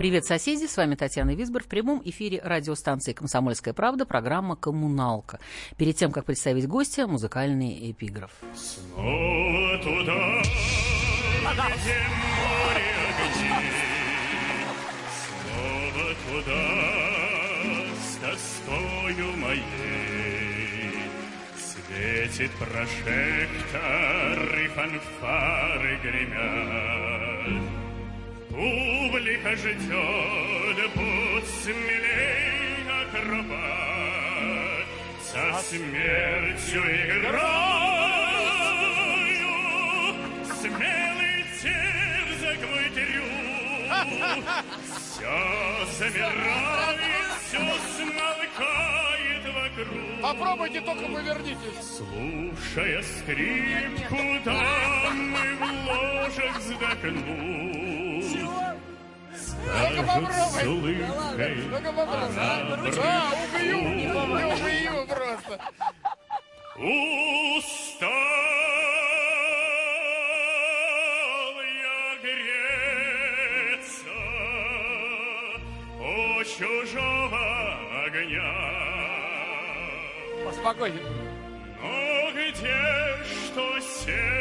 Привет, соседи! С вами Татьяна Висбор в прямом эфире радиостанции «Комсомольская правда» программа «Коммуналка». Перед тем, как представить гостя, музыкальный эпиграф. Снова туда, где море Снова туда, с тоскою моей. Светит прожектор и фанфары гремят, Публика ждет, будь смелей акробат, Со смертью играю, Смелый мой трюк. Все замирает, все смолкает вокруг. Попробуйте, только повернитесь. Слушая скрипку, дамы в ложах вздохнут. С попробуй. Только попробуй. «Пора А, убью, убью, убью просто. Устал я греться у чужого огня. Поспокойнее. Но где что сердце,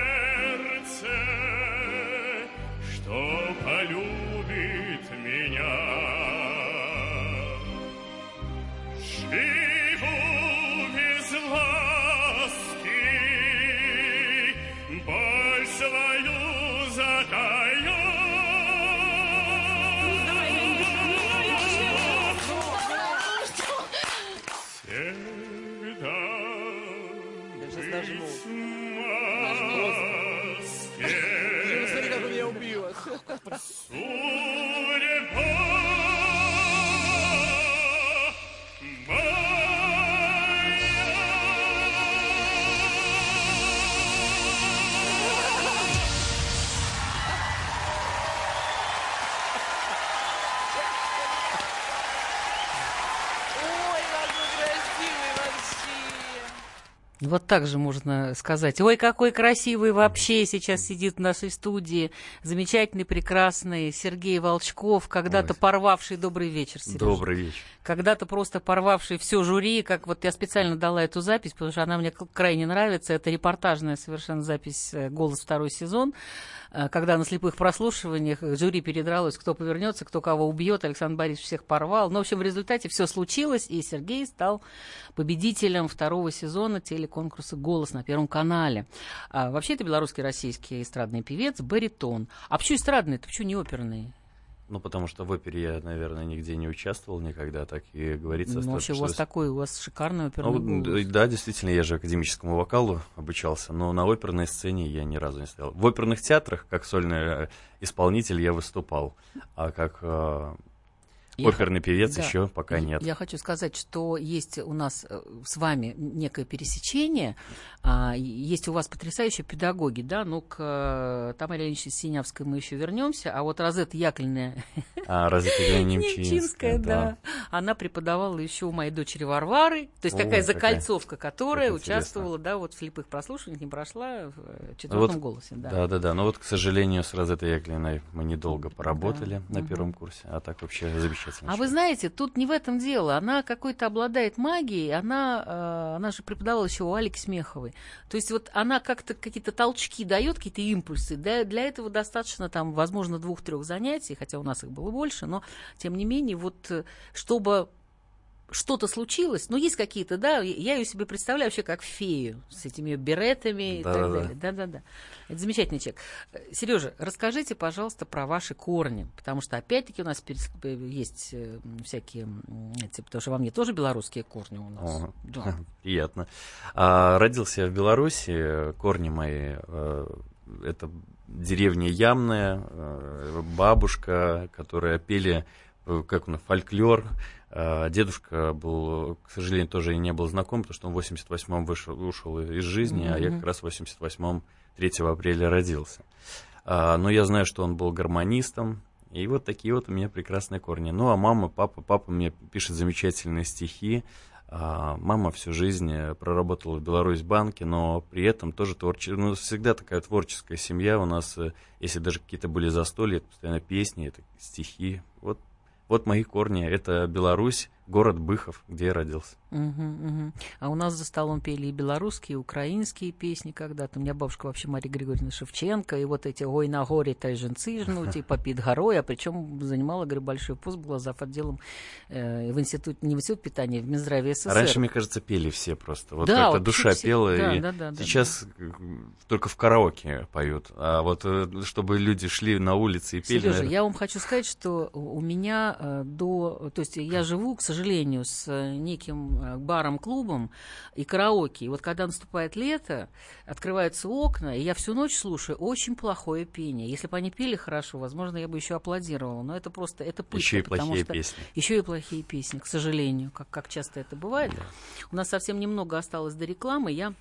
Живу Вот так же можно сказать. Ой, какой красивый вообще сейчас сидит в нашей студии. Замечательный, прекрасный Сергей Волчков, когда-то порвавший добрый вечер, Сережа. Добрый вечер. когда-то просто порвавший все жюри, как вот я специально дала эту запись, потому что она мне крайне нравится. Это репортажная совершенно запись э, «Голос» второй сезон, э, когда на слепых прослушиваниях жюри передралось, кто повернется, кто кого убьет. Александр Борисович всех порвал. Но, в общем, в результате все случилось, и Сергей стал победителем второго сезона телеконкурса «Голос» на Первом канале. А, вообще, это белорусский российский эстрадный певец, баритон. А почему эстрадный? Это почему не оперный? Ну, потому что в опере я, наверное, нигде не участвовал никогда, так и говорится. Ну, вообще, у вас такой, у вас шикарный оперный Ну, голос. да, действительно, я же академическому вокалу обучался, но на оперной сцене я ни разу не стоял. В оперных театрах, как сольный э, исполнитель, я выступал, а как э, оперный певец Да. еще пока нет. Я хочу сказать, что есть у нас э, с вами некое пересечение. А, Есть у вас потрясающие педагоги, да, ну, к э, Тамаре Ильиничне Синявской мы еще вернемся, а вот Розетта Яковлевна А ты Немчинская, да, она преподавала еще у моей дочери Варвары, то есть О, такая закольцовка, которая участвовала, да, вот в слепых прослушиваниях, не прошла в э, Вот, четвертом голосе, да. Да, да, да. Но вот, к сожалению, с Розетой Яковлевной мы недолго поработали Да, на первом курсе, а так вообще замечательно. А вы знаете, тут не в этом дело. Она какой-то обладает магией, она, э, она же преподавала еще у Алики Смеховой. То есть вот она как-то какие-то толчки дает, какие-то импульсы. Для, для этого достаточно там, возможно, двух-трех занятий, хотя у нас их было больше, но тем не менее, вот э, чтобы что-то случилось, ну, есть какие-то, да, я ее себе представляю вообще как фею с этими беретами и так Да-да-да. далее. Да-да-да. Это замечательный человек. Сережа, расскажите, пожалуйста, про ваши корни, потому что, опять-таки, у нас э, есть э, всякие, потому что во мне тоже белорусские корни у нас. О, Да. Приятно. А, родился я в Беларуси. Корни мои э, это деревня Ямная, бабушка, которая пели, как он, фольклор. Э, Дедушка был, к сожалению, тоже не был знаком, потому что он в 88-м вышел, ушел из жизни, а я как раз в 88-м 3 апреля родился. А, Но я знаю, что он был гармонистом, и вот такие вот у меня прекрасные корни. Ну, а мама, папа, папа мне пишет замечательные стихи. А, Мама всю жизнь э, проработала в Беларусь банке, но при этом тоже творческая, ну, всегда такая творческая семья. У нас, э, если даже какие-то были застолья, это постоянно песни, это стихи. Вот, вот мои корни. Это Беларусь, город Быхов, где я родился. Мгм, мгм. А у нас за столом пели и белорусские, и украинские песни когда-то. У меня бабушка вообще Мария Григорьевна Шевченко, и вот эти «Ой, на горе тайженцы жнут», и «Попит горой», а причем занимала, говорю, большой пост, была зав. отделом э, в институте, не в институт питания, в Минздраве СССР. Раньше, мне кажется, пели все просто. Вот Да, как-то душа все- пела, да, и да, да, да, сейчас э, только в караоке поют. А вот э, чтобы люди шли на улице и пели... Сережа, наверное, я вам хочу сказать, что у у меня э, до... То есть я живу, к сожалению, с э, неким э, баром-клубом и караоке. И вот когда наступает лето, открываются окна, и я всю ночь слушаю очень плохое пение. Если бы они пели хорошо, возможно, я бы еще аплодировала. Но это просто... Это пытка, Еще и плохие что- песни. Еще и плохие песни, к сожалению, как, как часто это бывает. У нас совсем немного осталось до рекламы. Я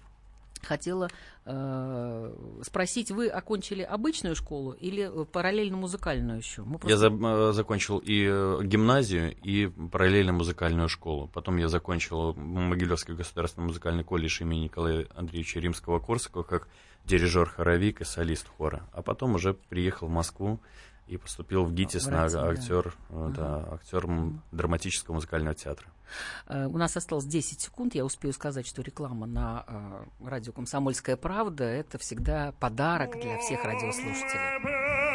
хотела э, спросить, вы окончили обычную школу или э, параллельно музыкальную еще? Мы Я просто- за- э, закончил и э, гимназию, и параллельно музыкальную школу. Потом я закончил Могилевский государственный музыкальный колледж имени Николая Андреевича Римского-Корсакова как дирижер-хоровик и солист хора. А потом уже приехал в Москву и поступил в ГИТИС В на России, да. актер, э, драматического музыкального театра. Э, У нас осталось 10 секунд. Я успею сказать, что реклама на э, радио «Комсомольская правда» — это всегда подарок для всех радиослушателей.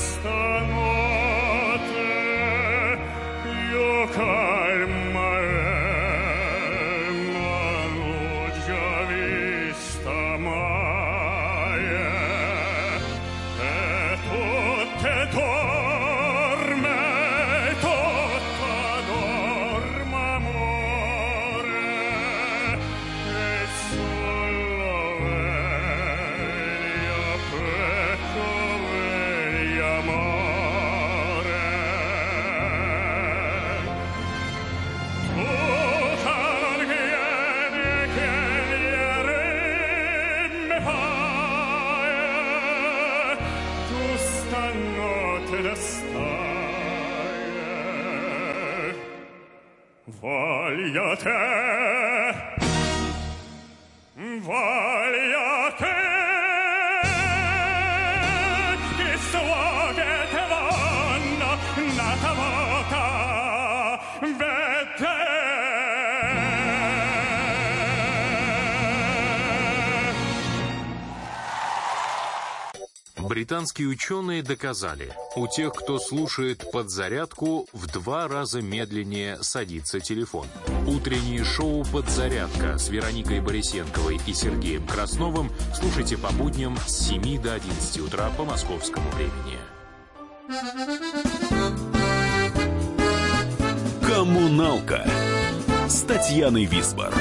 star Британские ученые доказали, у тех, кто слушает подзарядку, в два раза медленнее садится телефон. Утреннее шоу «Подзарядка» с Вероникой Борисенковой и Сергеем Красновым слушайте по будням с 7 до 11 утра по московскому времени. Коммуналка с Татьяной Висбор.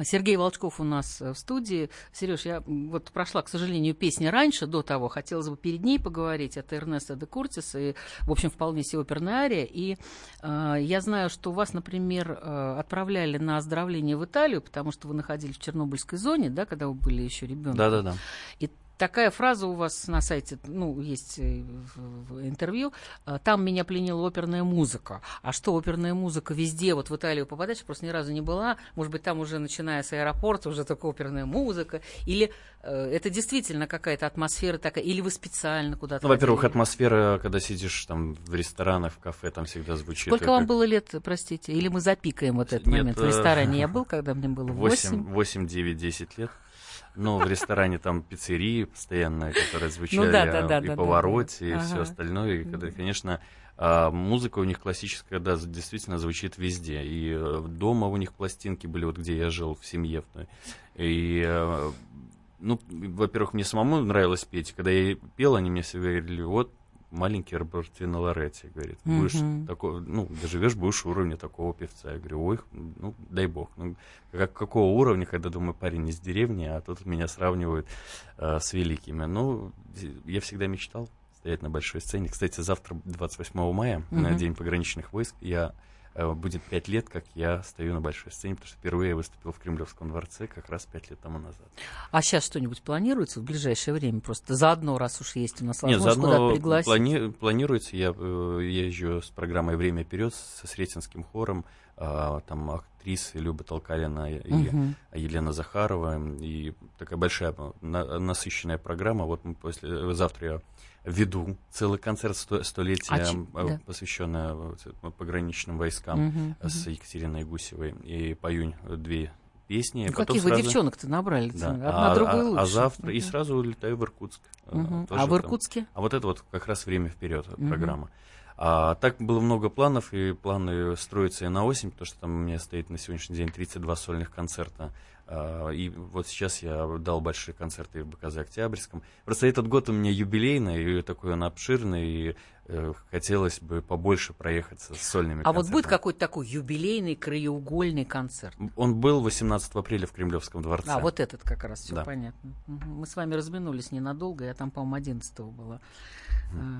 А, Сергей Волчков у нас э, в студии. Сереж, я вот прошла, к сожалению, песни раньше, до того. Хотелось бы перед ней поговорить. Это Эрнеста де Куртис и, в общем, вполне себе оперная ария. И э, я знаю, что вас, например, э, отправляли на оздоровление в Италию, потому что вы находились в Чернобыльской зоне, да, когда вы были еще ребенком. Да-да-да. И такая фраза у вас на сайте, ну, есть э, в, интервью, а, там меня пленила оперная музыка. А что, оперная музыка везде, вот в Италию попадаешь, просто ни разу не была, может быть, там уже, начиная с аэропорта, уже только оперная музыка, или э, это действительно какая-то атмосфера такая, или вы специально куда-то... Ну, во-первых, атмосфера, когда сидишь там в ресторанах, в кафе, там всегда звучит. Сколько это вам как было лет, простите? Или мы запикаем вот этот Нет, момент? В э, ресторане я был, когда мне было 8. 8, 8, 9, 10 лет. Но в ресторане там пиццерии постоянно, которые звучали, Ну да, да, да, и да, повороте, и да. все Ага. остальное. И когда, конечно, а, музыка у них классическая, да, действительно звучит везде. И э, дома у них пластинки были, вот где я жил, в семье. И, э, ну, во-первых, мне самому нравилось петь. Когда я пел, они мне всегда говорили, вот, маленький Робертино Лоретти, говорит, будешь Мгм. такой, ну, доживешь, будешь уровня такого певца. Я говорю, ой, ну, дай бог. Ну, как, какого уровня, когда, думаю, парень из деревни, а тут меня сравнивают э, с великими. Ну, я всегда мечтал стоять на большой сцене. Кстати, завтра, 28 мая, на Мгм. День пограничных войск, я будет пять лет, как я стою на большой сцене, потому что впервые я выступил в Кремлевском дворце как раз пять лет тому назад. А сейчас что-нибудь планируется в ближайшее время? Просто заодно, раз уж есть у нас Нет, возможность куда-то заодно пригласить. плани- планируется, я э, езжу с программой «Время вперед» со Сретенским хором, а, там актрисы Люба Толкалина и Мгм. Елена Захарова, и такая большая на- насыщенная программа. Вот мы после, завтра я веду целый концерт сто- столетия, А э, да. посвященный вот этому пограничным войскам Мгм, с Екатериной Гусевой, и пою две песни. Ну, каких вы сразу- девчонок-то набрали? Да. Одна а, другой а- лучше. а завтра и Мгм. сразу улетаю в Иркутск. э, тоже А в там. Иркутске? А вот это вот как раз время вперед Мгм. программа. А так было много планов, и планы строятся и на осень, потому что там у меня стоит на сегодняшний день 32 сольных концерта. А, И вот сейчас я дал большие концерты в БКЗ Октябрьском. Просто этот год у меня юбилейный, и такой он обширный, и э, хотелось бы побольше проехаться с сольными А вот будет концертами. какой-то такой юбилейный краеугольный концерт? Он был 18 апреля в Кремлевском дворце. А, вот этот как раз, все Да. понятно. Мы с вами разминулись ненадолго, я там, по-моему, 11 была.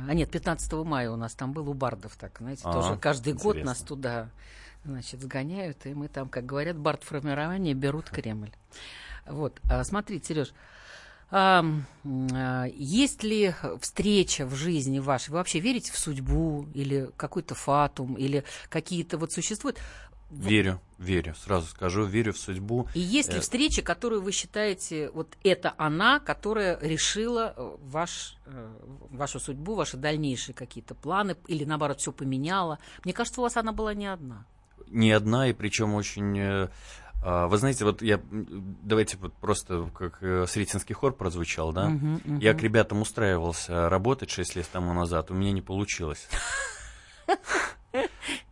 А, нет, 15 мая у нас там был у Бардов, так, знаете, А, тоже каждый год интересно. нас туда, значит, сгоняют, и мы там, как говорят, бард формирования берут Кремль. Вот, а, смотрите, Сереж, а, а, есть ли встреча в жизни вашей? Вы вообще верите в судьбу или какой-то фатум, или какие-то вот существуют? Верю, верю, сразу скажу, верю в судьбу. И есть ли Э, встреча, которую вы считаете, вот это она, которая решила э, ваш, э, вашу судьбу, ваши дальнейшие какие-то планы, или наоборот все поменяла? Мне кажется, у вас она была не одна. Не одна, и причем очень... э, а, Вы знаете, вот я... Давайте вот просто, как э, Сретенский хор прозвучал, да? Мгм. Я к ребятам устраивался работать 6 лет тому назад, у меня не получилось.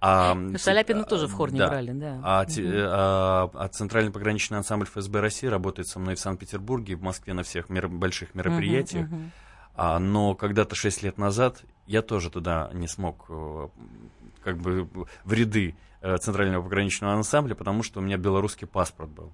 А, Шаляпина тоже в хор не да. брали, да. А, те- а- а Центральный пограничный ансамбль ФСБ России работает со мной в Санкт-Петербурге, в Москве на всех мер- больших мероприятиях. Мгм, мгм. А, но когда-то 6 лет назад я тоже туда не смог как бы в ряды Центрального пограничного ансамбля, потому что у меня белорусский паспорт был.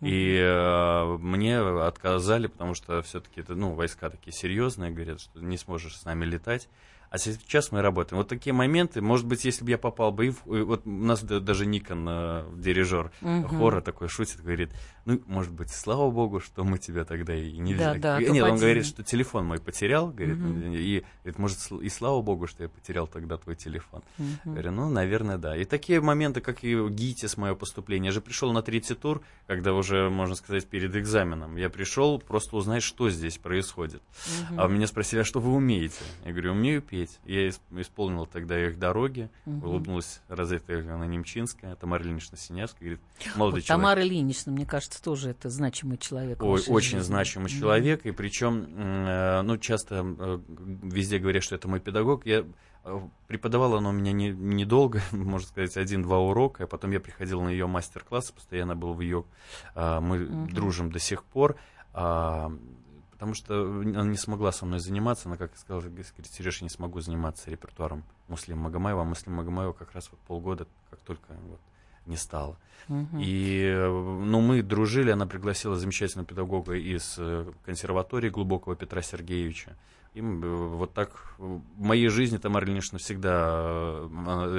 И э, мне отказали, потому что все-таки это, ну, войска такие серьезные, говорят, что не сможешь с нами летать. А сейчас мы работаем. Вот такие моменты, может быть, если бы я попал бы и в- вот у нас да- даже Никон, э, дирижер хора такой шутит, говорит, ну, может быть, слава богу, что мы тебя тогда и не Да, взяли. да, а то Нет, он говорит, что телефон мой потерял, говорит, Мгм. и говорит, может, и слава богу, что я потерял тогда твой телефон. Мгм. Говорю, ну, наверное, да. И такие моменты, как и ГИТИС, мое поступление. Я же пришел на третий тур, когда уже, можно сказать, перед экзаменом. Я пришел просто узнать, что здесь происходит. Мгм. А меня спросили, а что вы умеете? Я говорю, умею петь. Я исп- исполнил тогда их дороги, Мгм. улыбнулась Розетта Ивановна Немчинская, Тамара Ильинична Синявская, говорит, молодой Вот человек. Тамара Ильинична, мне кажется, тоже это значимый человек. Ой, очень жизни. значимый Мгм. человек, и причем, э, ну, часто э, везде говорят, что это мой педагог. Я э, преподавала она у меня не- недолго, можно сказать, один-два урока, а потом я приходил на ее мастер-классы, постоянно был в ее, э, мы Мгм. дружим до сих пор, а, потому что она не смогла со мной заниматься, она как сказала, говорит, Сереж, я не смогу заниматься репертуаром Муслима Магомаева, а Муслим Магомаева как раз вот полгода, как только вот не стало. Мгм. И, э, ну, мы дружили, она пригласила замечательного педагога из э, консерватории глубокого Петра Сергеевича. И э, вот так в моей жизни Тамара Ильинична всегда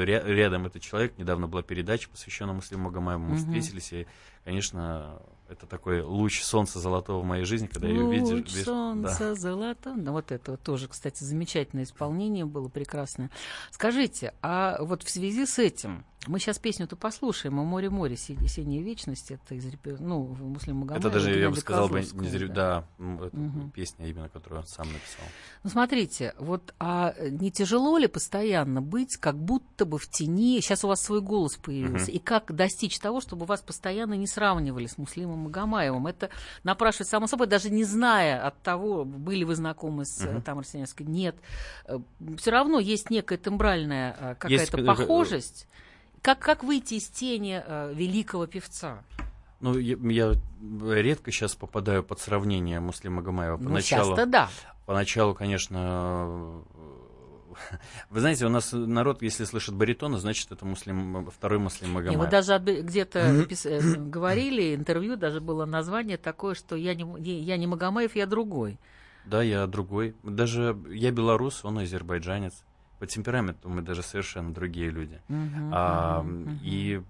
рядом этот человек. Недавно была передача, посвященная Муслиму Магомаеву. Мы Мгм. встретились, и, конечно, это такой луч солнца золотого в моей жизни, когда я ее видел. Луч солнца золото. Да, вот это вот тоже, кстати, замечательное исполнение было прекрасное. Скажите, а вот в связи с этим, мы сейчас песню-то послушаем, «О море, море, си- синей вечности», это из, ну, Муслим Магомаева. Это даже, я бы сказал, бы, не зря, да. да, Мгм. песня именно, которую он сам написал. Ну, смотрите, вот а не тяжело ли постоянно быть как будто бы в тени? Сейчас у вас свой голос появился. Мгм. И как достичь того, чтобы вас постоянно не сравнивали с Муслимом Магомаевым? Это напрашивается само собой, даже не зная от того, были вы знакомы с угу. Тамарой Синявской. Нет. Все равно есть некая тембральная э, Есть, какая-то э, похожесть. Как, как выйти из тени э, великого певца? Ну, я, я редко сейчас попадаю под сравнение Муслима Магомаева. Ну, Поначалу, часто да. поначалу, конечно, вы знаете, у нас народ, если слышит баритона, значит, это муслим, второй Муслим Магомаев. вы даже где-то э, говорили, интервью, даже было название такое, что я не- я не Магомаев, я другой. Да, я другой. Даже я белорус, он азербайджанец. По темпераменту мы даже совершенно другие люди. Мгм, А, мгм. И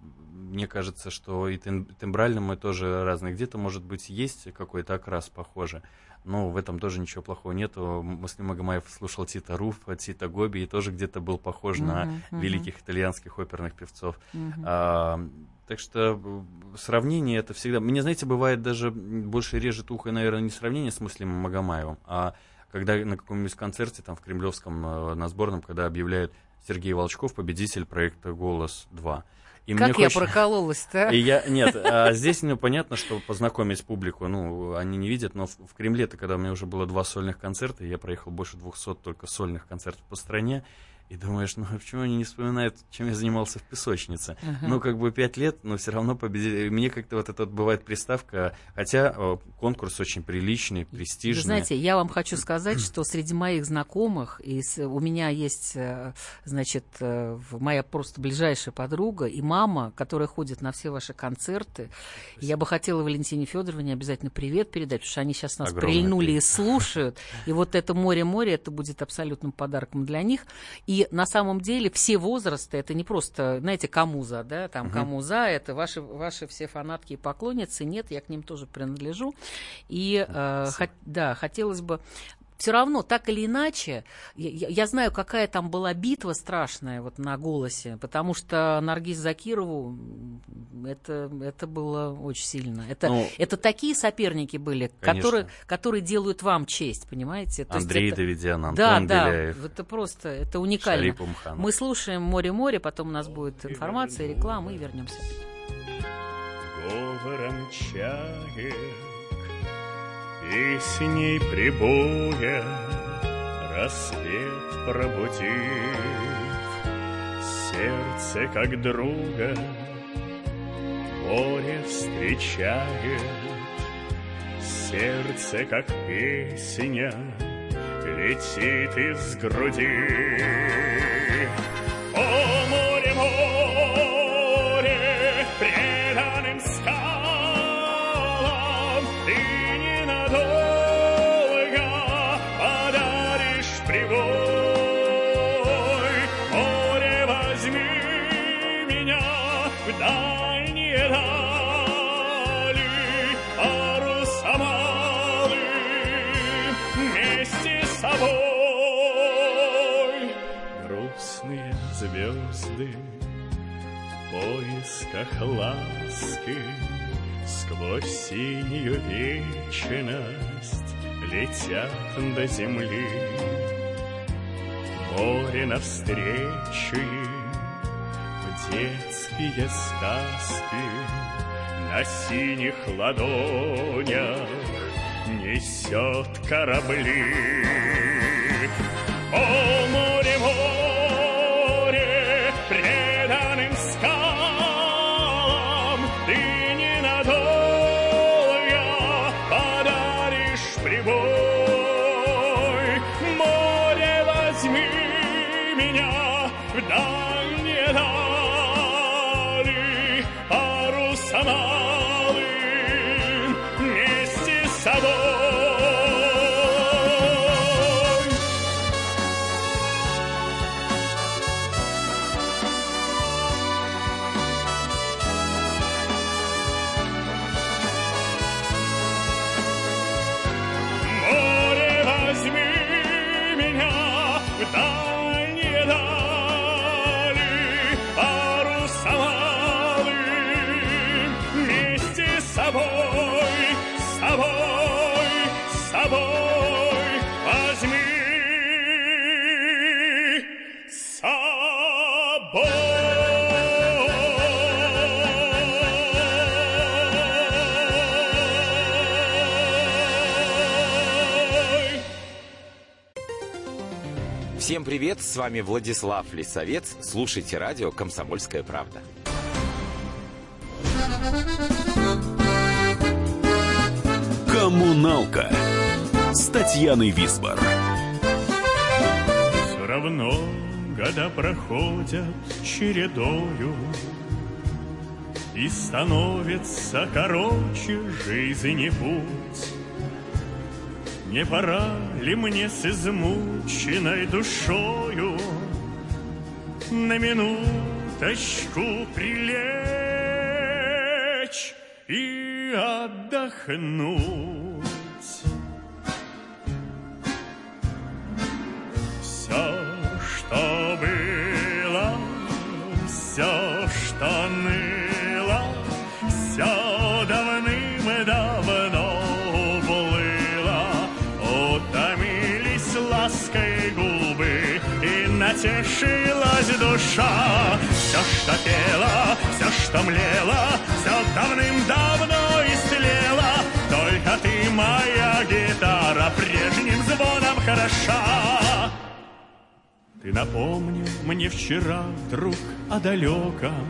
мне кажется, что и тем- тембрально мы тоже разные. Где-то, может быть, есть какой-то окрас похожий, но в этом тоже ничего плохого нету. Муслим Магомаев слушал Тита Руфа, Тита Гоби и тоже где-то был похож на Мгм, мгм. великих итальянских оперных певцов. Мгм. А, так что сравнение это всегда... Мне, знаете, бывает даже больше режет ухо, наверное, не сравнение с Муслимом Магомаевым, а когда на каком-нибудь концерте там в Кремлевском э, на сборном, когда объявляют Сергей Волчков победитель проекта «Голос-2». И Как мне я хочется- прокололась-то? и я, нет, а здесь, ну, понятно, что познакомить публику, ну, они не видят, но в, в Кремле-то, когда у меня уже было два сольных концерта, я проехал больше 200 только сольных концертов по стране, и думаешь, ну, почему они не вспоминают, чем я занимался в песочнице? Мгм. Ну, как бы пять лет, но все равно победили. Мне как-то вот это вот бывает приставка, хотя конкурс очень приличный, престижный. Вы знаете, я вам хочу сказать, что среди моих знакомых, и у меня есть, э, значит, э, моя просто ближайшая подруга и мама, которая ходит на все ваши концерты. И я бы хотела Валентине Федоровне обязательно привет передать, потому что они сейчас нас Огромный прильнули и привет. слушают. И вот это море-море, это будет абсолютным подарком для них. И на самом деле все возрасты, это не просто, знаете, кому за, да, там, Мгм. кому за, это ваши, ваши все фанатки и поклонницы. Нет, я к ним тоже принадлежу. И, э, хот- да, хотелось бы все равно, так или иначе, я, я- знаю, какая там была битва страшная вот на голосе, потому что Наргиз Закирову это, это было очень сильно. Это, Ну, это такие соперники были, Конечно. которые, которые делают вам честь, понимаете? То Андрей это- Давидян, Антон Да, да, Беляев, это просто, это уникально. Мы слушаем «Море-море», потом у нас будет информация, реклама, и вернемся. говором чаек, Песней прибоя рассвет пробудив, Сердце как друга море встречает, Сердце как песня летит из груди. О, море, море, поисках ласки Сквозь синюю вечность летят до земли. море навстречу в детские сказки на синих ладонях несет корабли. О, море, sama Всем привет, с вами Владислав Лисовец. Слушайте радио «Комсомольская правда». Коммуналка с Татьяной Висбор. Все равно года проходят чередою И становится короче жизни путь Не пора ли мне с измученной душою На минуточку прилечь и отдохнуть натешилась душа. Все, что пело, все, что млело, все давным-давно истлело. Только ты, моя гитара, прежним звоном хороша. Ты напомнил мне вчера, друг, о далеком,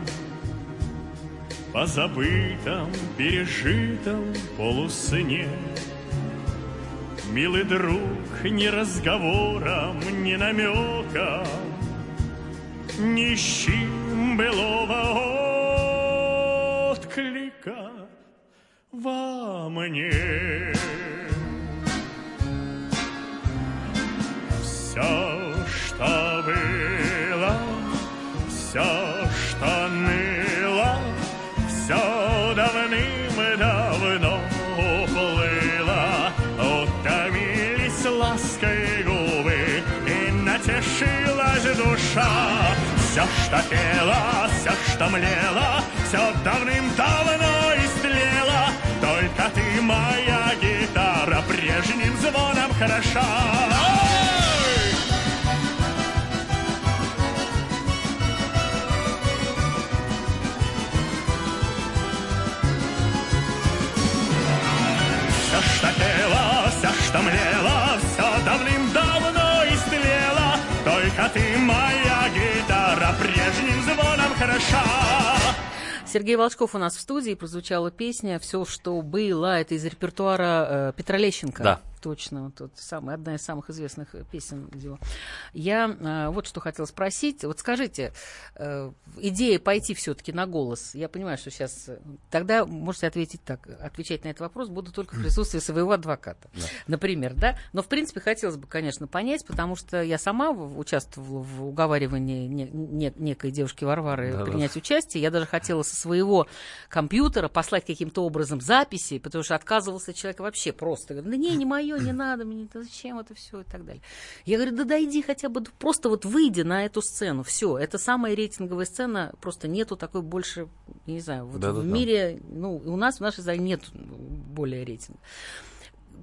Позабытом, пережитом полусне. Милый друг, ни разговором, ни намеком Не ищи былого отклика во мне. Все, что было, все, что ныло, все давным-давно уплыло. Утомились лаской губы, и натешилась душа. Все, что пело, все, что млело, все давным-давно истлело. Только ты, моя гитара, прежним звоном хороша. Только ты, моя гитара, прежним звоном хороша. Сергей Волчков у нас в студии, прозвучала песня «Все, что было». Это из репертуара э, Петра Лещенко. Да. Точно, вот, вот самый, одна из самых известных э, песен его. Я э, вот что хотела спросить. Вот скажите, э, идея пойти все-таки на голос, я понимаю, что сейчас... э, Тогда можете ответить так. Отвечать на этот вопрос буду только в присутствии своего адвоката. Например, да? Но, в принципе, хотелось бы, конечно, понять, потому что я сама участвовала в уговаривании не- не- некой девушки Варвары Да-да. принять участие. Я даже хотела со своего компьютера послать каким-то образом записи, потому что отказывался человек вообще просто. Говорит, да не, не мое, не надо мне, да зачем это все и так далее. Я говорю, да дойди хотя бы, просто вот выйди на эту сцену, все, это самая рейтинговая сцена, просто нету такой больше, не знаю, вот в мире, ну, у нас в нашей зале нет более рейтинга.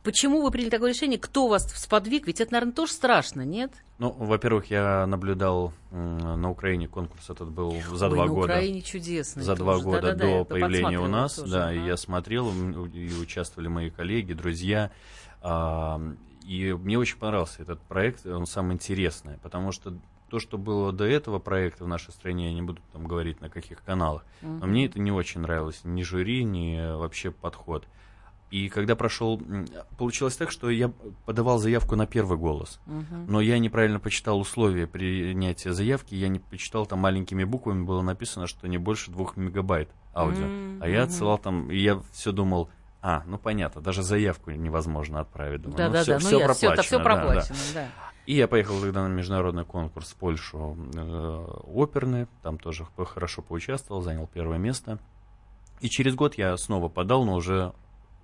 почему вы приняли такое решение? Кто вас сподвиг? Ведь это, наверное, тоже страшно, нет? Ну, во-первых, я наблюдал на Украине конкурс этот был за Ой, два на года. Украине чудесно. За это два уже. года Да-да-да, я до появления у нас, тоже. да, и Ага. я смотрел, и участвовали мои коллеги, друзья. И мне очень понравился этот проект, он самый интересный, потому что то, что было до этого проекта в нашей стране, я не буду там говорить на каких каналах, но мне это не очень нравилось, ни жюри, ни вообще подход. И когда прошел, получилось так, что я подавал заявку на первый голос, Мгм. но я неправильно почитал условия принятия заявки, я не почитал, там маленькими буквами было написано, что не больше двух мегабайт аудио. М, А я отсылал там, и я все думал, а, ну понятно, даже заявку невозможно отправить. Думаю, Да-да-да, все, ну, все я- всё, это всё проплачено, да, да. проплачено, да. И я поехал тогда на международный конкурс в Польшу э, оперный, там тоже хорошо поучаствовал, занял первое место. И через год я снова подал, но уже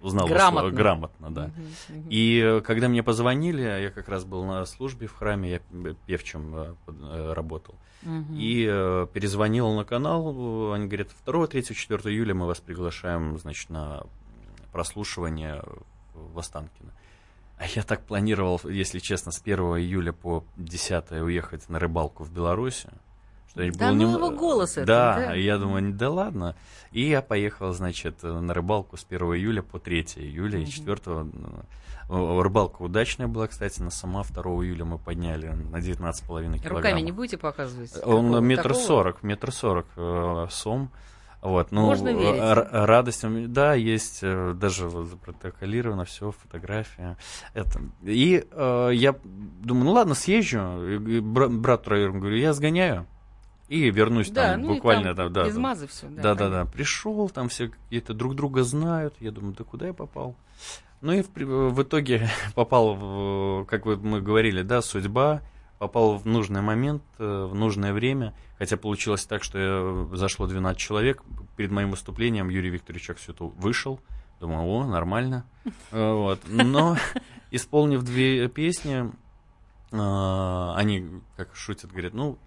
знал Грамотно. условия- грамотно, да. Мгм, мгм. И э, когда мне позвонили, я как раз был на службе в храме, я певчим э, э, работал. Мгм. И перезвонил на канал, они говорят, 2, 3, 4 июля мы вас приглашаем, значит, на прослушивание в Останкино. А я так планировал, если честно, с 1 июля по 10 уехать на рыбалку в Беларусь. Что Да ну нем- его голос Да, да. я думаю, да ладно. И я поехал, значит, на рыбалку с 1 июля по 3 июля, и 4 э, рыбалка удачная была, кстати, на сама 2 июля мы подняли на 19,5 килограммов. Руками не будете показывать? Он метр сорок, метр сорок э, сом. Вот, ну, Можно верить. радость, да, есть, э, даже вот запротоколировано все, фотография. Это. И э, я думаю, ну ладно, съезжу. И бра- брату троюродному говорю, я сгоняю и вернусь Да, там ну буквально. там да, без да. мазы всё, да, Да, да. Пришел, там все какие-то друг друга знают. Я думаю, да куда я попал? Ну и в, в итоге попал, в, как мы говорили, да, судьба, попал в нужный момент, э, в нужное время. Хотя получилось так, что я, зашло 12 человек. Перед моим выступлением Юрий Викторович это вышел. Думаю, о, нормально. Э, Вот. Но исполнив две песни, э, они, как шутят, говорят, ну,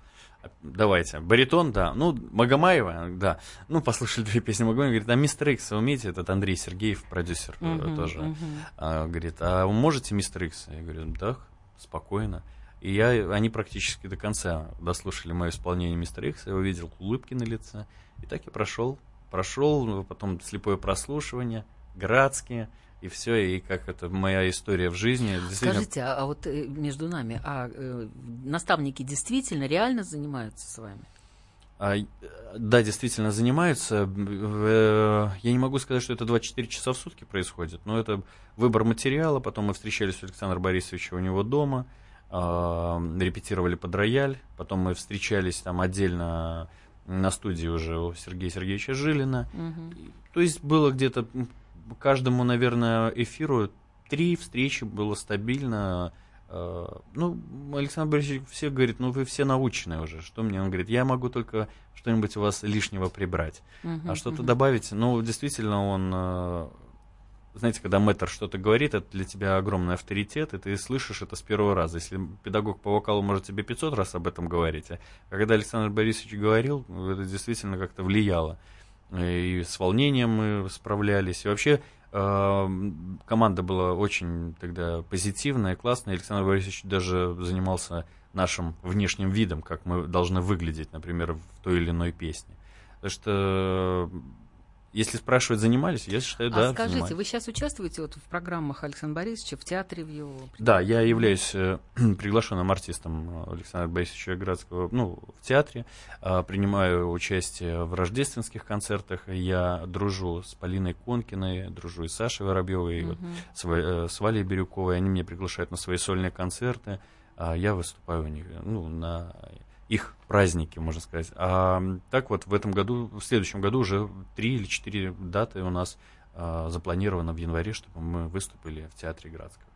давайте, баритон, да, ну, Магомаева, да, ну, послушали две песни Магомаева, говорит, а мистер Икс, вы умеете, этот Андрей Сергеев, продюсер э, Мгм, тоже. А, говорит, а вы можете мистер Икс? Я говорю, да, спокойно. И я, они практически до конца дослушали мое исполнение мистера Икс, я увидел улыбки на лице, и так и прошел, прошел, потом слепое прослушивание, градские, и все, и как это моя история в жизни. Действительно, Скажите, а, а вот э, между нами, а э, наставники действительно реально занимаются с вами? А, э, Да, действительно занимаются. Э, Я не могу сказать, что это 24 часа в сутки происходит, но это выбор материала. Потом мы встречались у Александра Борисовича у него дома, репетировали под рояль. Потом мы встречались там отдельно на студии уже у Сергея Сергеевича Жилина. Мгм. То есть было где-то каждому, наверное, эфиру три встречи было стабильно. Э, Ну, Александр Борисович все говорит, ну вы все наученные уже. Что мне? Он говорит, я могу только что-нибудь у вас лишнего прибрать. Мгм, А что-то мгм. добавить? Ну, действительно, он... Знаете, когда мэтр что-то говорит, это для тебя огромный авторитет, и ты слышишь это с первого раза. Если педагог по вокалу может тебе 500 раз об этом говорить, а когда Александр Борисович говорил, это действительно как-то влияло. И с волнением мы справлялись. И вообще э, команда была очень тогда позитивная, классная. Александр Борисович даже занимался нашим внешним видом, как мы должны выглядеть, например, в той или иной песне. Так что, если спрашивать, занимались, я считаю, а да, скажите, занимались. вы сейчас участвуете вот в программах Александра Борисовича, в театре в его? Да, я являюсь э, приглашенным артистом Александра Борисовича Градского ну, в театре, э, принимаю участие в рождественских концертах, я дружу с Полиной Конкиной, дружу и с Сашей Воробьевой, и вот Мгм. с, э, с Валей Бирюковой, они меня приглашают на свои сольные концерты, а я выступаю у них, ну, на их праздники, можно сказать. А так вот в этом году, в следующем году уже три или четыре даты у нас а, запланировано в январе, чтобы мы выступили в театре Градского.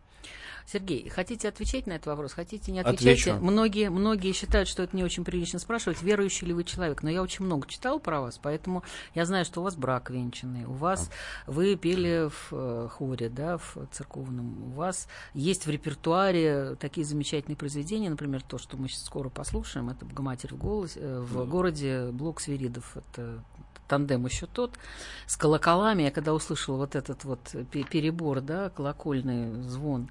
Сергей, хотите отвечать на этот вопрос? Хотите, не отвечайте? Отвечу. Многие, многие считают, что это не очень прилично спрашивать, верующий ли вы человек. Но я очень много читал про вас, поэтому я знаю, что у вас брак венчанный, у вас вы пели в э, хоре, да, в церковном, у вас есть в репертуаре такие замечательные произведения, например, то, что мы сейчас скоро послушаем, это «Богоматерь в, голосе, э, в городе», Блок Свиридов, это тандем еще тот, с колоколами. Я когда услышала вот этот вот пе- перебор, да, колокольный звон,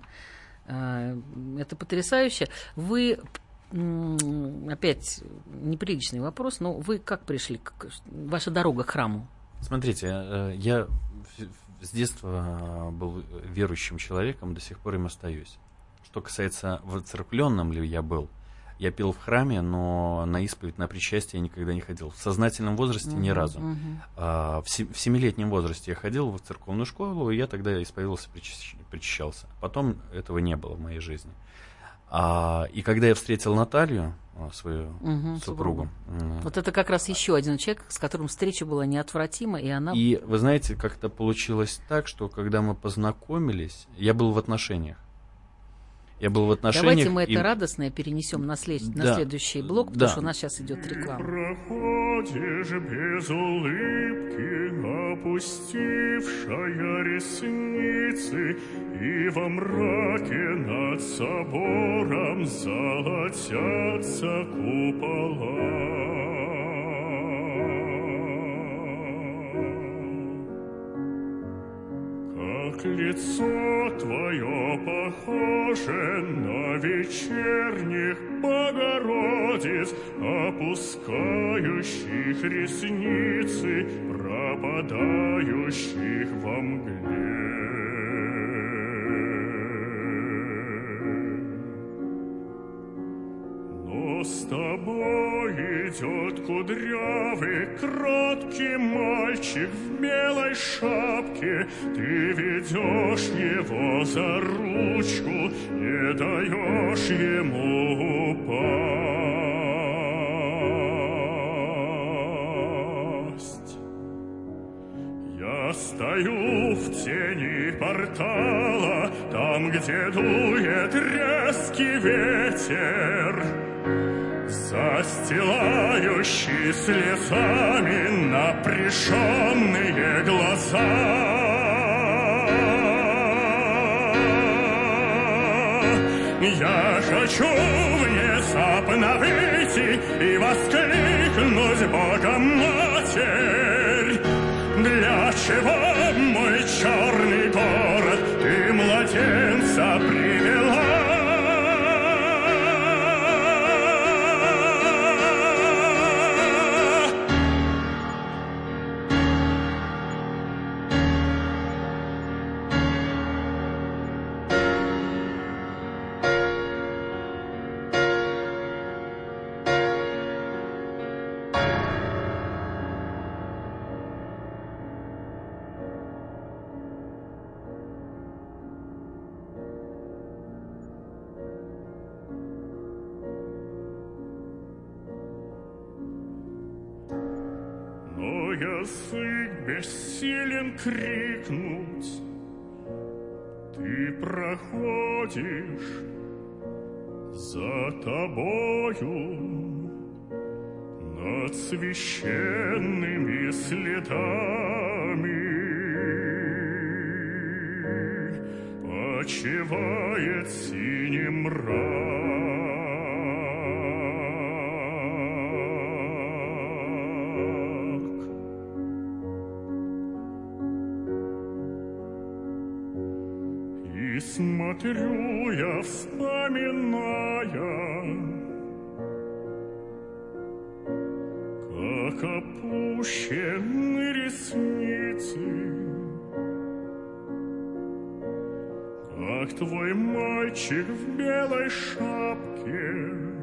э, это потрясающе. Вы опять неприличный вопрос, но вы как пришли, ваша дорога к храму? Смотрите, э, я с детства был верующим человеком, до сих пор им остаюсь. Что касается, воцерквленным ли я был, я пел в храме, но на исповедь, на причастие я никогда не ходил. В сознательном возрасте ни разу. А, В се- в семилетнем возрасте я ходил в церковную школу, и я тогда исповедовался, причащ- причащался. Потом этого не было в моей жизни. А, И когда я встретил Наталью, а, свою Мгм, супругу, м, Вот это как раз еще один человек, с которым встреча была неотвратима, и она... И вы знаете, как-то получилось так, что когда мы познакомились, я был в отношениях. Я был в отношениях. Давайте мы и- это радостное перенесем на, след- на Да. следующий блок, потому Да. что у нас сейчас идет реклама. Проходишь без улыбки, опустившая ресницы, И во мраке над собором золотятся купола. Лицо твое похоже на вечерних Богородиц, опускающих ресницы, пропадающих во мгле. Но с тобой идет кудрявый, кроткий мальчик в белой шапке. Ты ведешь его за ручку, не даешь ему упасть. Я стою в тени портала, там, где дует резкий ветер, застилающий слезами напряженные глаза. Я хочу внезапно выйти и воскликнуть Богом Матерь. Для чего мой черный город ты младенца привела? Крикнуть. Ты проходишь за тобою над священными следами. Почивает синим мрак. И смотрю я, вспоминая, как опущены ресницы, как твой мальчик в белой шапке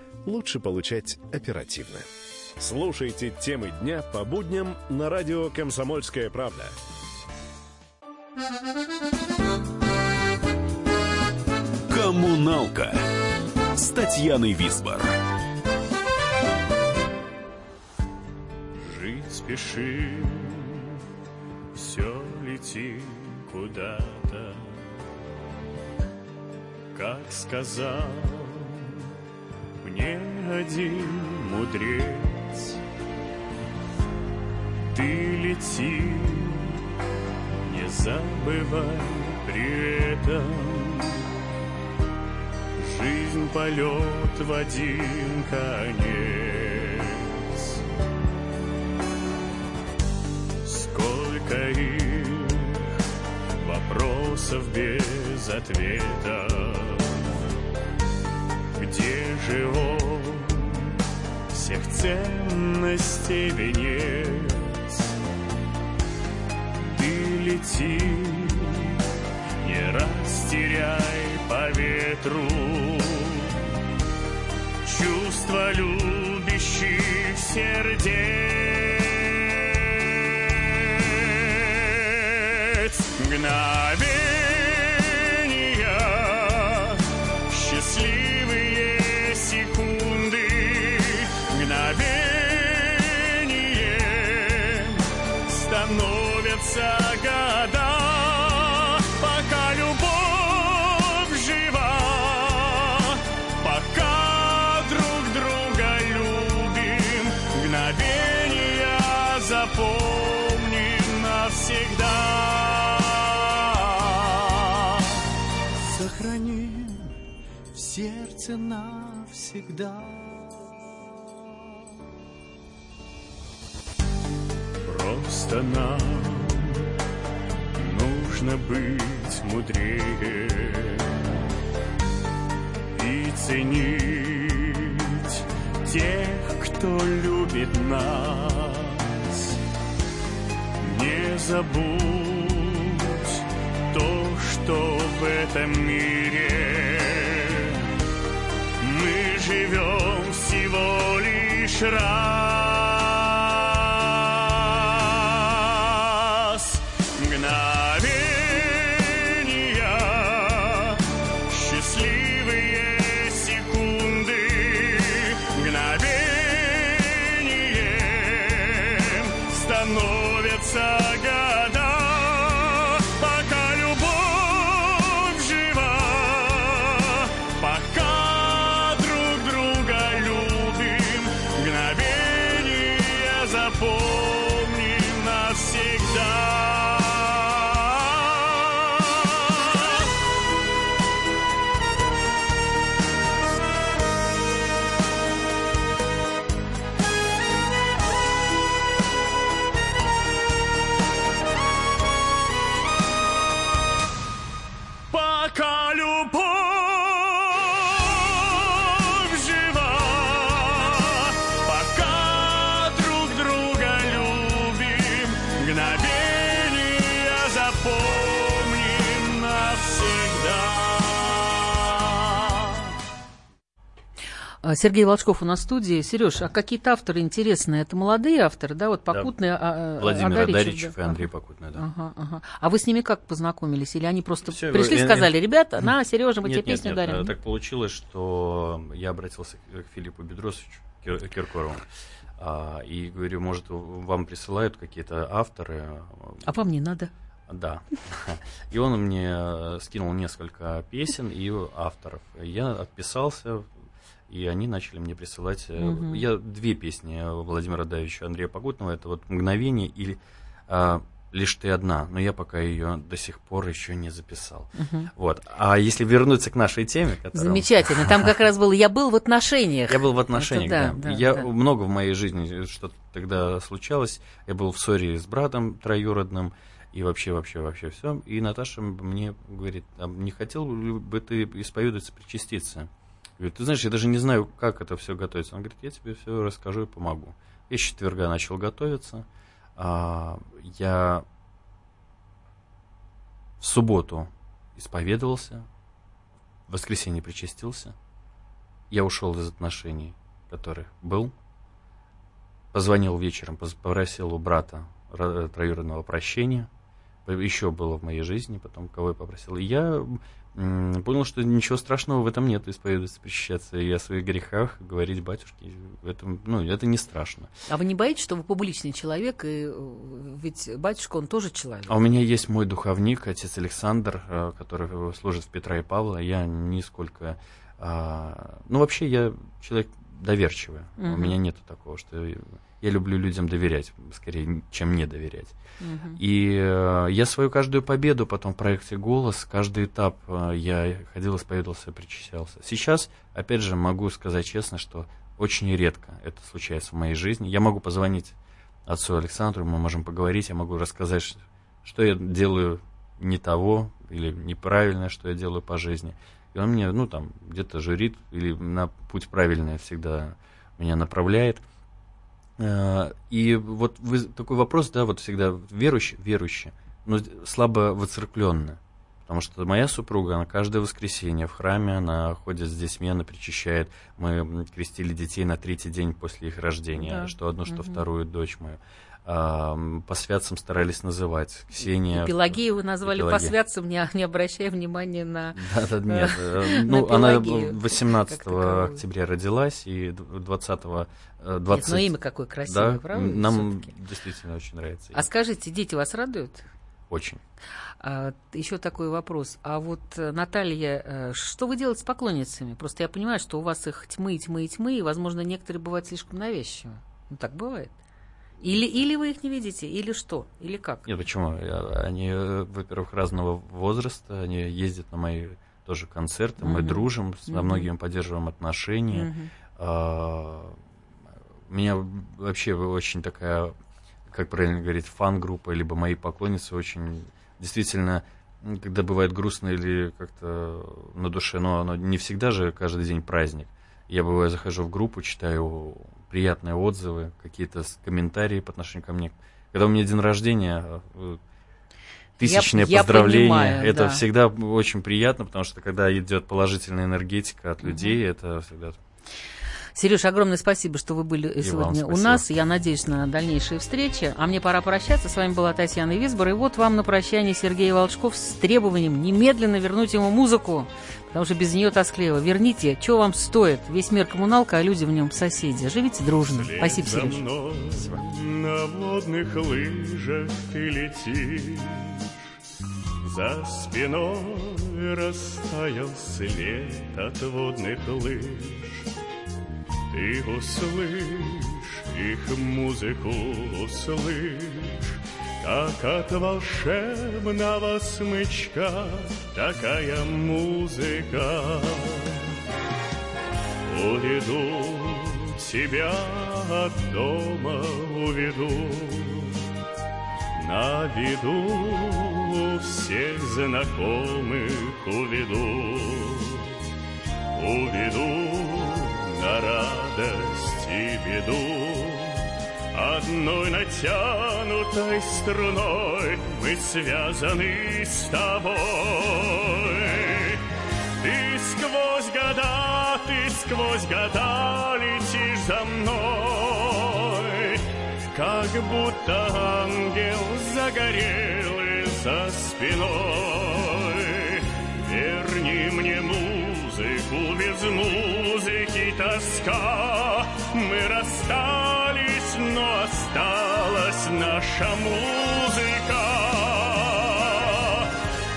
лучше получать оперативно. Слушайте темы дня по будням на радио «Комсомольская правда». Коммуналка с Татьяной Висбор. Жить спешим, все летит куда-то, как сказал мне один мудрец. Ты лети, не забывай при этом. Жизнь полет в один конец. Сколько их вопросов без ответа Где же он, всех ценностей венец. Ты лети, не растеряй по ветру. Чувства любящих сердец. Мгновения, становятся года, пока любовь жива, пока друг друга любим, мгновения запомним навсегда. Сохраним в сердце навсегда. Просто нам нужно быть мудрее и ценить тех, кто любит нас. Не забудь то, что в этом мире мы живем всего лишь раз. Сергей Волчков у нас в студии. Сереж, а какие-то авторы интересные? Это молодые авторы, да? Вот Покутный, а, а, Владимир Адаричев, Адаричев да? и Андрей Покутный, да. Ага, ага. А вы с ними как познакомились? Или они просто Всё, пришли и сказали, ребята, на, Сережа, мы Нет, тебе нет, песню нет, дарим? э, Так получилось, что я обратился к Филиппу Бедросовичу Кир- Киркорову. а, И говорю, может, вам присылают какие-то авторы. А вам не надо. Да. И он мне э, скинул несколько песен и авторов. Я отписался, и они начали мне присылать. э, Мгм. Я две песни Владимира Давича Андрея Погутного. Это вот «Мгновение» или а, «Лишь ты одна». Но я пока ее до сих пор еще не записал. Мгм. Вот. А если вернуться к нашей теме... которая- Замечательно. Там как раз было «Я был в отношениях». Я был в отношениях, да. да, да, я да. много в моей жизни что-то тогда случалось. Я был в ссоре с братом троюродным и вообще, вообще, вообще все. И Наташа мне говорит, а не хотел бы ты исповедоваться, причаститься? Говорит, ты знаешь, я даже не знаю, как это все готовится. Он говорит, я тебе все расскажу и помогу. Я с четверга начал готовиться. А, я в субботу исповедовался, в воскресенье причастился. Я ушел из отношений, которых был. Позвонил вечером, попросил у брата ро- троюродного прощения. Еще было в моей жизни, потом кого я попросил. И я понял, что ничего страшного в этом нет, исповедоваться, причащаться и о своих грехах говорить батюшке. В этом, ну, это не страшно. А вы не боитесь, что вы публичный человек, и э, ведь батюшка, он тоже человек? А у меня есть мой духовник, отец Александр, э, который служит в Петра и Павла. Я нисколько... а, Ну, вообще, я человек доверчивый. У Мгм. меня нету такого, что я люблю людям доверять, скорее, чем не доверять. Мгм. И э, я свою каждую победу потом в проекте «Голос», каждый этап э, я ходил, исповедовался, причащался. Сейчас, опять же, могу сказать честно, что очень редко это случается в моей жизни. Я могу позвонить отцу Александру, мы можем поговорить, я могу рассказать, ш- что я делаю не того или неправильно, что я делаю по жизни. И он мне, ну, там, где-то журит или на путь правильный всегда меня направляет. Э, И вот вы, такой вопрос, да, вот всегда верующий, верующий, но слабо воцеркленный. Потому что моя супруга, она каждое воскресенье в храме, она ходит с детьми, она причащает. Мы крестили детей на третий день после их рождения, Да. что одну, что Мгм. вторую дочь мою. По святцам старались называть. Ксения. И Пелагею вы назвали Пелагея. по святцам, не, не обращая внимания на... Да, да, нет. э, Ну, она Пелагею, 18 как таковую. октября родилась, и 20 э, 20 Нет, но имя какое красивое, да, правда? нам действительно очень нравится. А скажите, дети вас радуют? Очень. А, еще такой вопрос. А вот, э, Наталья, э, что вы делаете с поклонницами? Просто я понимаю, что у вас их тьмы, тьмы и тьмы, и, возможно, некоторые бывают слишком навязчивы. Ну, так бывает. Или, или вы их не видите, или что, или как? Нет, почему? Они, э, во-первых, разного возраста, они ездят на мои тоже концерты, мы Мгм. дружим, со многими поддерживаем отношения. Мгм. А, У меня вообще очень такая, как правильно говорить, фан-группа, либо мои поклонницы очень действительно, когда бывает грустно или как-то на душе, но оно не всегда же каждый день праздник. Я бываю захожу в группу, читаю приятные отзывы, какие-то комментарии по отношению ко мне. Когда у меня день рождения, э, тысячное я поздравление, понимаю, это да. всегда очень приятно, потому что когда идет положительная энергетика от людей, это всегда Сереж, огромное спасибо, что вы были вам сегодня у нас. Я надеюсь на дальнейшие встречи. А мне пора прощаться. С вами была Татьяна Висбор. И вот вам на прощание Сергей Волчков с требованием немедленно вернуть ему музыку, потому что без нее тоскливо. Верните, что вам стоит? Весь мир коммуналка, а люди в нем соседи. Живите дружно. Спасибо, за Сереж. мной на водных лыжах ты летишь, За спиной растаял след от водных лыж. Ты услышь их музыку, услышь, Как от волшебного смычка такая музыка. Уведу тебя от дома, уведу. На виду у всех знакомых уведу. Уведу на радость и беду Одной натянутой струной Мы связаны с тобой. Ты сквозь года, ты сквозь года летишь за мной. Как будто ангел загорелый за спиной. Верни мне музыку, без музыки тоска. Мы расстались, осталась наша музыка.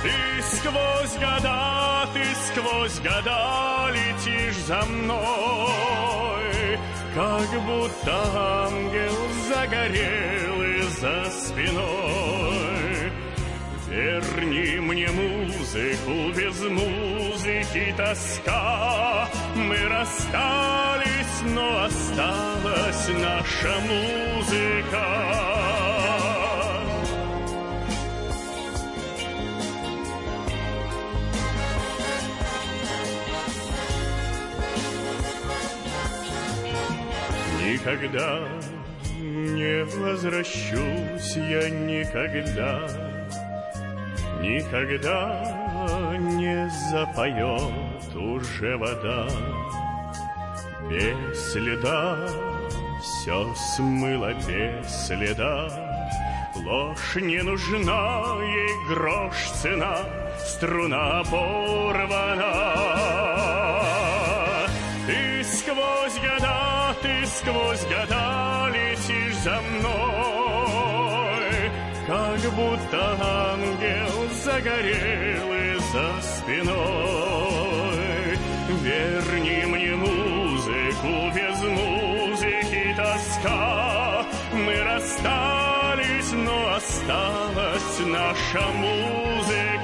Ты сквозь года, ты сквозь года летишь за мной. Как будто ангел загорелый за спиной. Верни мне музыку, без музыки тоска. Мы расстались, но осталась наша музыка. Никогда не возвращусь я никогда, Никогда не запоет уже вода. Без следа все смыло без следа. Ложь не нужна, ей грош цена, струна порвана. Ты сквозь года, ты сквозь года летишь за мной, как будто ангел загорелый за спиной. Верни Мы расстались, но осталась наша музыка.